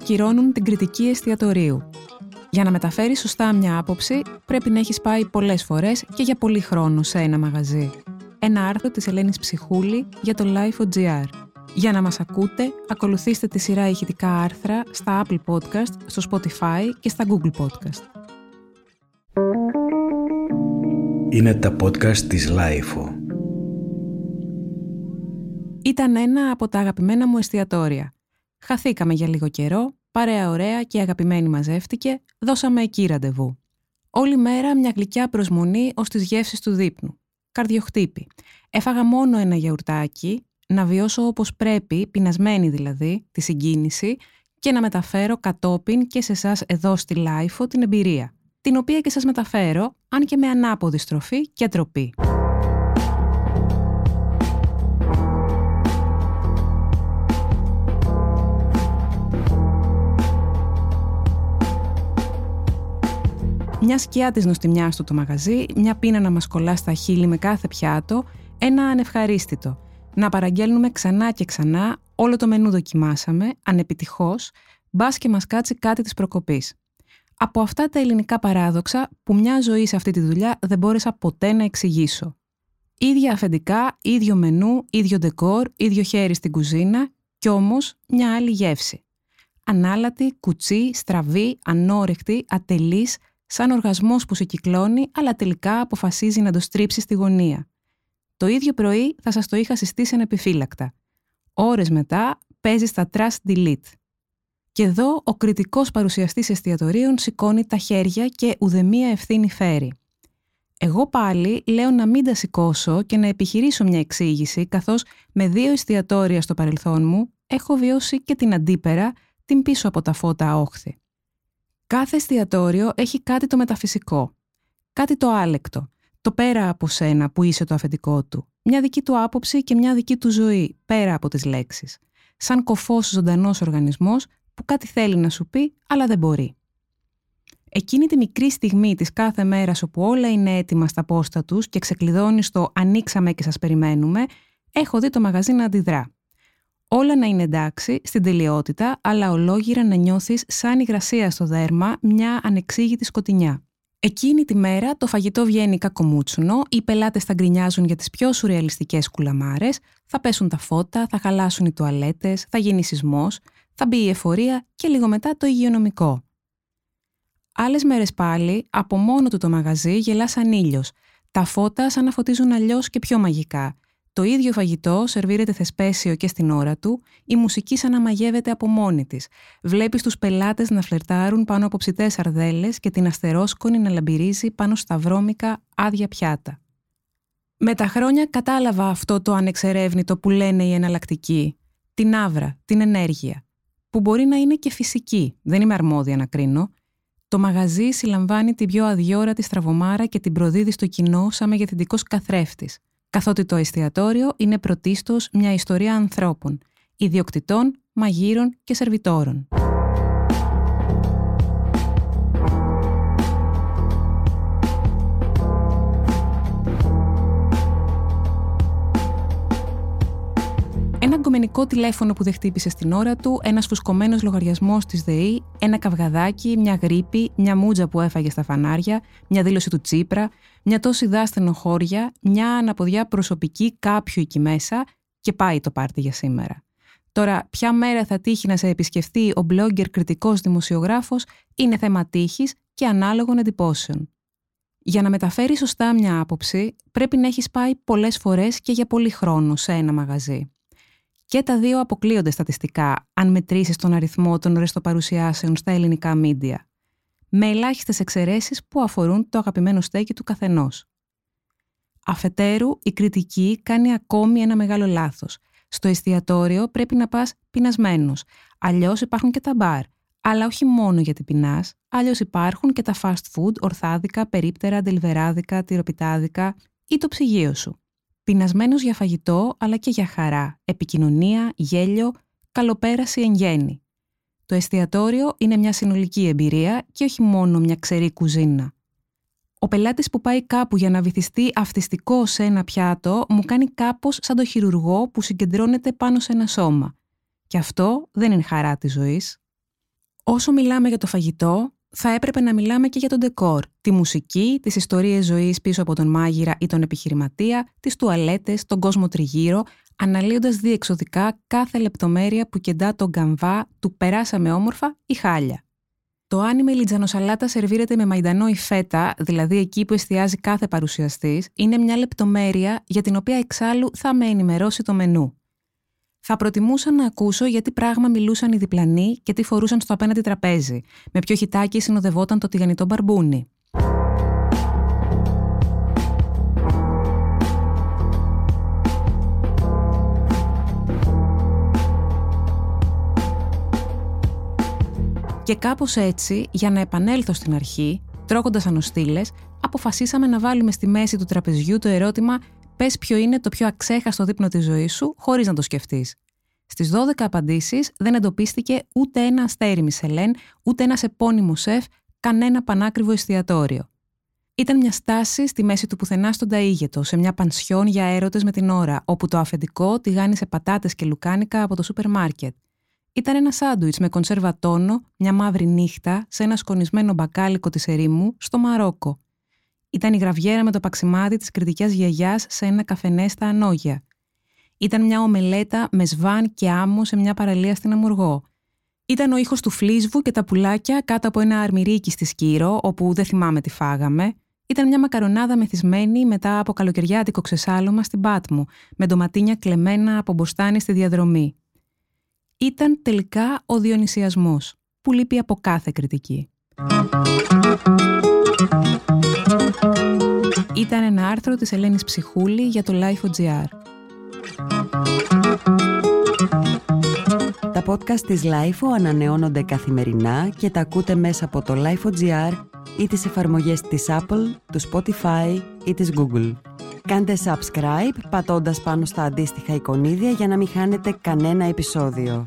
ακυρώνουν την κριτική εστιατορίου. Για να μεταφέρει σωστά μια άποψη, πρέπει να έχεις πάει πολλές φορές και για πολύ χρόνο σε ένα μαγαζί. Ένα άρθρο της Ελένης Ψυχούλη για το Life.gr. Για να μας ακούτε, ακολουθήστε τη σειρά ηχητικά άρθρα στα Apple Podcast, στο Spotify και στα Google Podcast. Είναι τα podcast της Life. Ήταν ένα από τα αγαπημένα μου εστιατόρια. Χαθήκαμε για λίγο καιρό, παρέα ωραία και αγαπημένη μαζεύτηκε, δώσαμε εκεί ραντεβού. Όλη μέρα μια γλυκιά προσμονή ως τις γεύσεις του δείπνου. Καρδιοχτύπι. Έφαγα μόνο ένα γιαουρτάκι, να βιώσω όπως πρέπει, πεινασμένη δηλαδή, τη συγκίνηση και να μεταφέρω κατόπιν και σε εσάς εδώ στη LiFO την εμπειρία, την οποία και σας μεταφέρω, αν και με ανάποδη στροφή και τροπή. Μια σκιά της νοστιμιάς του το μαγαζί, μια πίνα να μας κολλά στα χείλη με κάθε πιάτο, ένα ανευχαρίστητο. Να παραγγέλνουμε ξανά και ξανά, όλο το μενού δοκιμάσαμε, ανεπιτυχώς, μπας και μας κάτσει κάτι της προκοπής. Από αυτά τα ελληνικά παράδοξα που μια ζωή σε αυτή τη δουλειά δεν μπόρεσα ποτέ να εξηγήσω. Ίδια αφεντικά, ίδιο μενού, ίδιο ντεκόρ, ίδιο χέρι στην κουζίνα κι όμως μια άλλη γεύση. Ανάλατη, κουτσί, στραβή, ανόρεκτη, ατελής, σαν οργασμός που σε κυκλώνει, αλλά τελικά αποφασίζει να το στρίψει στη γωνία. Το ίδιο πρωί θα σας το είχα συστήσει ανεπιφύλακτα. Ώρες μετά παίζει στα Trust Delete. Και εδώ ο κριτικός παρουσιαστής εστιατορίων σηκώνει τα χέρια και ουδεμία ευθύνη φέρει. Εγώ πάλι λέω να μην τα σηκώσω και να επιχειρήσω μια εξήγηση, καθώς με δύο εστιατόρια στο παρελθόν μου έχω βιώσει και την αντίπερα, την πίσω από τα φώτα όχθη. Κάθε εστιατόριο έχει κάτι το μεταφυσικό, κάτι το άλεκτο, το πέρα από σένα που είσαι το αφεντικό του, μια δική του άποψη και μια δική του ζωή, πέρα από τις λέξεις. Σαν κοφός ζωντανός οργανισμός που κάτι θέλει να σου πει, αλλά δεν μπορεί. Εκείνη τη μικρή στιγμή της κάθε μέρας όπου όλα είναι έτοιμα στα πόστα τους και ξεκλειδώνει στο «ανοίξαμε και σας περιμένουμε», έχω δει το μαγαζί να αντιδρά. Όλα να είναι εντάξει, στην τελειότητα, αλλά ολόγυρα να νιώθεις σαν υγρασία στο δέρμα μια ανεξήγητη σκοτεινιά. Εκείνη τη μέρα το φαγητό βγαίνει κακομούτσουνο, οι πελάτες θα γκρινιάζουν για τις πιο σουρεαλιστικές κουλαμάρες, θα πέσουν τα φώτα, θα χαλάσουν οι τουαλέτες, θα γίνει σεισμός, θα μπει η εφορία και λίγο μετά το υγειονομικό. Άλλες μέρες πάλι, από μόνο του το μαγαζί γελά σαν ήλιος. Τα φώτα σαν να φωτίζουν αλλιώς και πιο μαγικά. Το ίδιο φαγητό σερβίρεται θεσπέσιο και στην ώρα του, η μουσική σαν να μαγεύεται από μόνη της. Βλέπεις τους πελάτες να φλερτάρουν πάνω από ψητές αρδέλε και την αστερόσκονη να λαμπυρίζει πάνω στα βρώμικα άδεια πιάτα. Με τα χρόνια κατάλαβα αυτό το ανεξερεύνητο που λένε οι εναλλακτικοί. Την άβρα, την ενέργεια. Που μπορεί να είναι και φυσική, δεν είμαι αρμόδια να κρίνω. Το μαγαζί συλλαμβάνει την πιο αδιόρατη στραβωμάρα και την προδίδει στο κοινό σαν μεγεθυντικός καθρέφτης καθότι το εστιατόριο είναι πρωτίστως μια ιστορία ανθρώπων, ιδιοκτητών, μαγείρων και σερβιτόρων. Ένα γκομενικό τηλέφωνο που δεν χτύπησε στην ώρα του, ένας φουσκωμένος λογαριασμός της ΔΕΗ, ένα καυγαδάκι, μια γρήπη, μια μούτζα που έφαγε στα φανάρια, μια δήλωση του Τσίπρα, μια τόση δάστενο χώρια, μια αναποδιά προσωπική κάποιου εκεί μέσα και πάει το πάρτι για σήμερα. Τώρα, ποια μέρα θα τύχει να σε επισκεφτεί ο blogger κριτικός δημοσιογράφος είναι θέμα τύχης και ανάλογων εντυπώσεων. Για να μεταφέρει σωστά μια άποψη, πρέπει να έχεις πάει πολλές φορές και για πολύ χρόνο σε ένα μαγαζί. Και τα δύο αποκλείονται στατιστικά, αν μετρήσεις τον αριθμό των ρεστοπαρουσιάσεων στα ελληνικά μίντια, με ελάχιστες εξαιρέσεις που αφορούν το αγαπημένο στέκι του καθενός. Αφετέρου, η κριτική κάνει ακόμη ένα μεγάλο λάθος. Στο εστιατόριο πρέπει να πας πεινασμένος. Αλλιώς υπάρχουν και τα μπαρ. Αλλά όχι μόνο γιατί πεινάς, αλλιώς υπάρχουν και τα fast food, ορθάδικα, περίπτερα, ντελβεράδικα, τυροπιτάδικα ή το ψυγείο σου πεινασμένος για φαγητό αλλά και για χαρά, επικοινωνία, γέλιο, καλοπέραση εν γέννη. Το εστιατόριο είναι μια συνολική εμπειρία και όχι μόνο μια ξερή κουζίνα. Ο πελάτης που πάει κάπου για να βυθιστεί αυτιστικό σε ένα πιάτο μου κάνει κάπως σαν το χειρουργό που συγκεντρώνεται πάνω σε ένα σώμα. Και αυτό δεν είναι χαρά της ζωής. Όσο μιλάμε για το φαγητό, θα έπρεπε να μιλάμε και για τον ντεκόρ, τη μουσική, τις ιστορίες ζωής πίσω από τον μάγειρα ή τον επιχειρηματία, τις τουαλέτες, τον κόσμο τριγύρω, αναλύοντας διεξοδικά κάθε λεπτομέρεια που κεντά τον καμβά του «περάσαμε όμορφα» ή «χάλια». Το άνιμε λιτζανοσαλάτα σερβίρεται με μαϊντανό ή φέτα, δηλαδή εκεί που εστιάζει κάθε παρουσιαστής, είναι μια λεπτομέρεια για την οποία εξάλλου θα με ενημερώσει το μενού. Θα προτιμούσα να ακούσω γιατί πράγμα μιλούσαν οι διπλανοί και τι φορούσαν στο απέναντι τραπέζι, με ποιο χιτάκι συνοδευόταν το τηγανιτό μπαρμπούνι. Και κάπως έτσι, για να επανέλθω στην αρχή, τρώγοντας ανοστήλες, αποφασίσαμε να βάλουμε στη μέση του τραπεζιού το ερώτημα Πες ποιο είναι το πιο αξέχαστο δείπνο της ζωής σου, χωρίς να το σκεφτείς. Στις 12 απαντήσεις δεν εντοπίστηκε ούτε ένα αστέρι Μισελέν, ούτε ένας επώνυμο σεφ, κανένα πανάκριβο εστιατόριο. Ήταν μια στάση στη μέση του πουθενά στον Ταΐγετο, σε μια πανσιόν για έρωτες με την ώρα, όπου το αφεντικό τηγάνισε πατάτες και λουκάνικα από το σούπερ μάρκετ. Ήταν ένα σάντουιτς με κονσέρβα τόνο, μια μαύρη νύχτα, σε ένα σκονισμένο μπακάλικο της ερήμου, στο Μαρόκο. Ήταν η γραβιέρα με το παξιμάδι της κριτικιά γιαγιάς σε ένα καφενέ στα Ανόγια. Ήταν μια ομελέτα με σβάν και άμμο σε μια παραλία στην Αμουργό. Ήταν ο ήχος του φλίσβου και τα πουλάκια κάτω από ένα αρμυρίκι στη Σκύρο, όπου δεν θυμάμαι τι φάγαμε. Ήταν μια μακαρονάδα μεθυσμένη μετά από καλοκαιριάτικο ξεσάλωμα στην Πάτμου, με ντοματίνια κλεμμένα από μποστάνι στη διαδρομή. Ήταν τελικά ο Διονυσιασμός, που λείπει από κάθε κριτική. Ένα άρθρο της Ελένης Ψυχούλη για το Life.gr. Τα podcast της Life ανανεώνονται καθημερινά και τα ακούτε μέσα από το Life.gr ή τις εφαρμογές της Apple, του Spotify ή της Google. Κάντε subscribe πατώντας πάνω στα αντίστοιχα εικονίδια για να μην χάνετε κανένα επεισόδιο.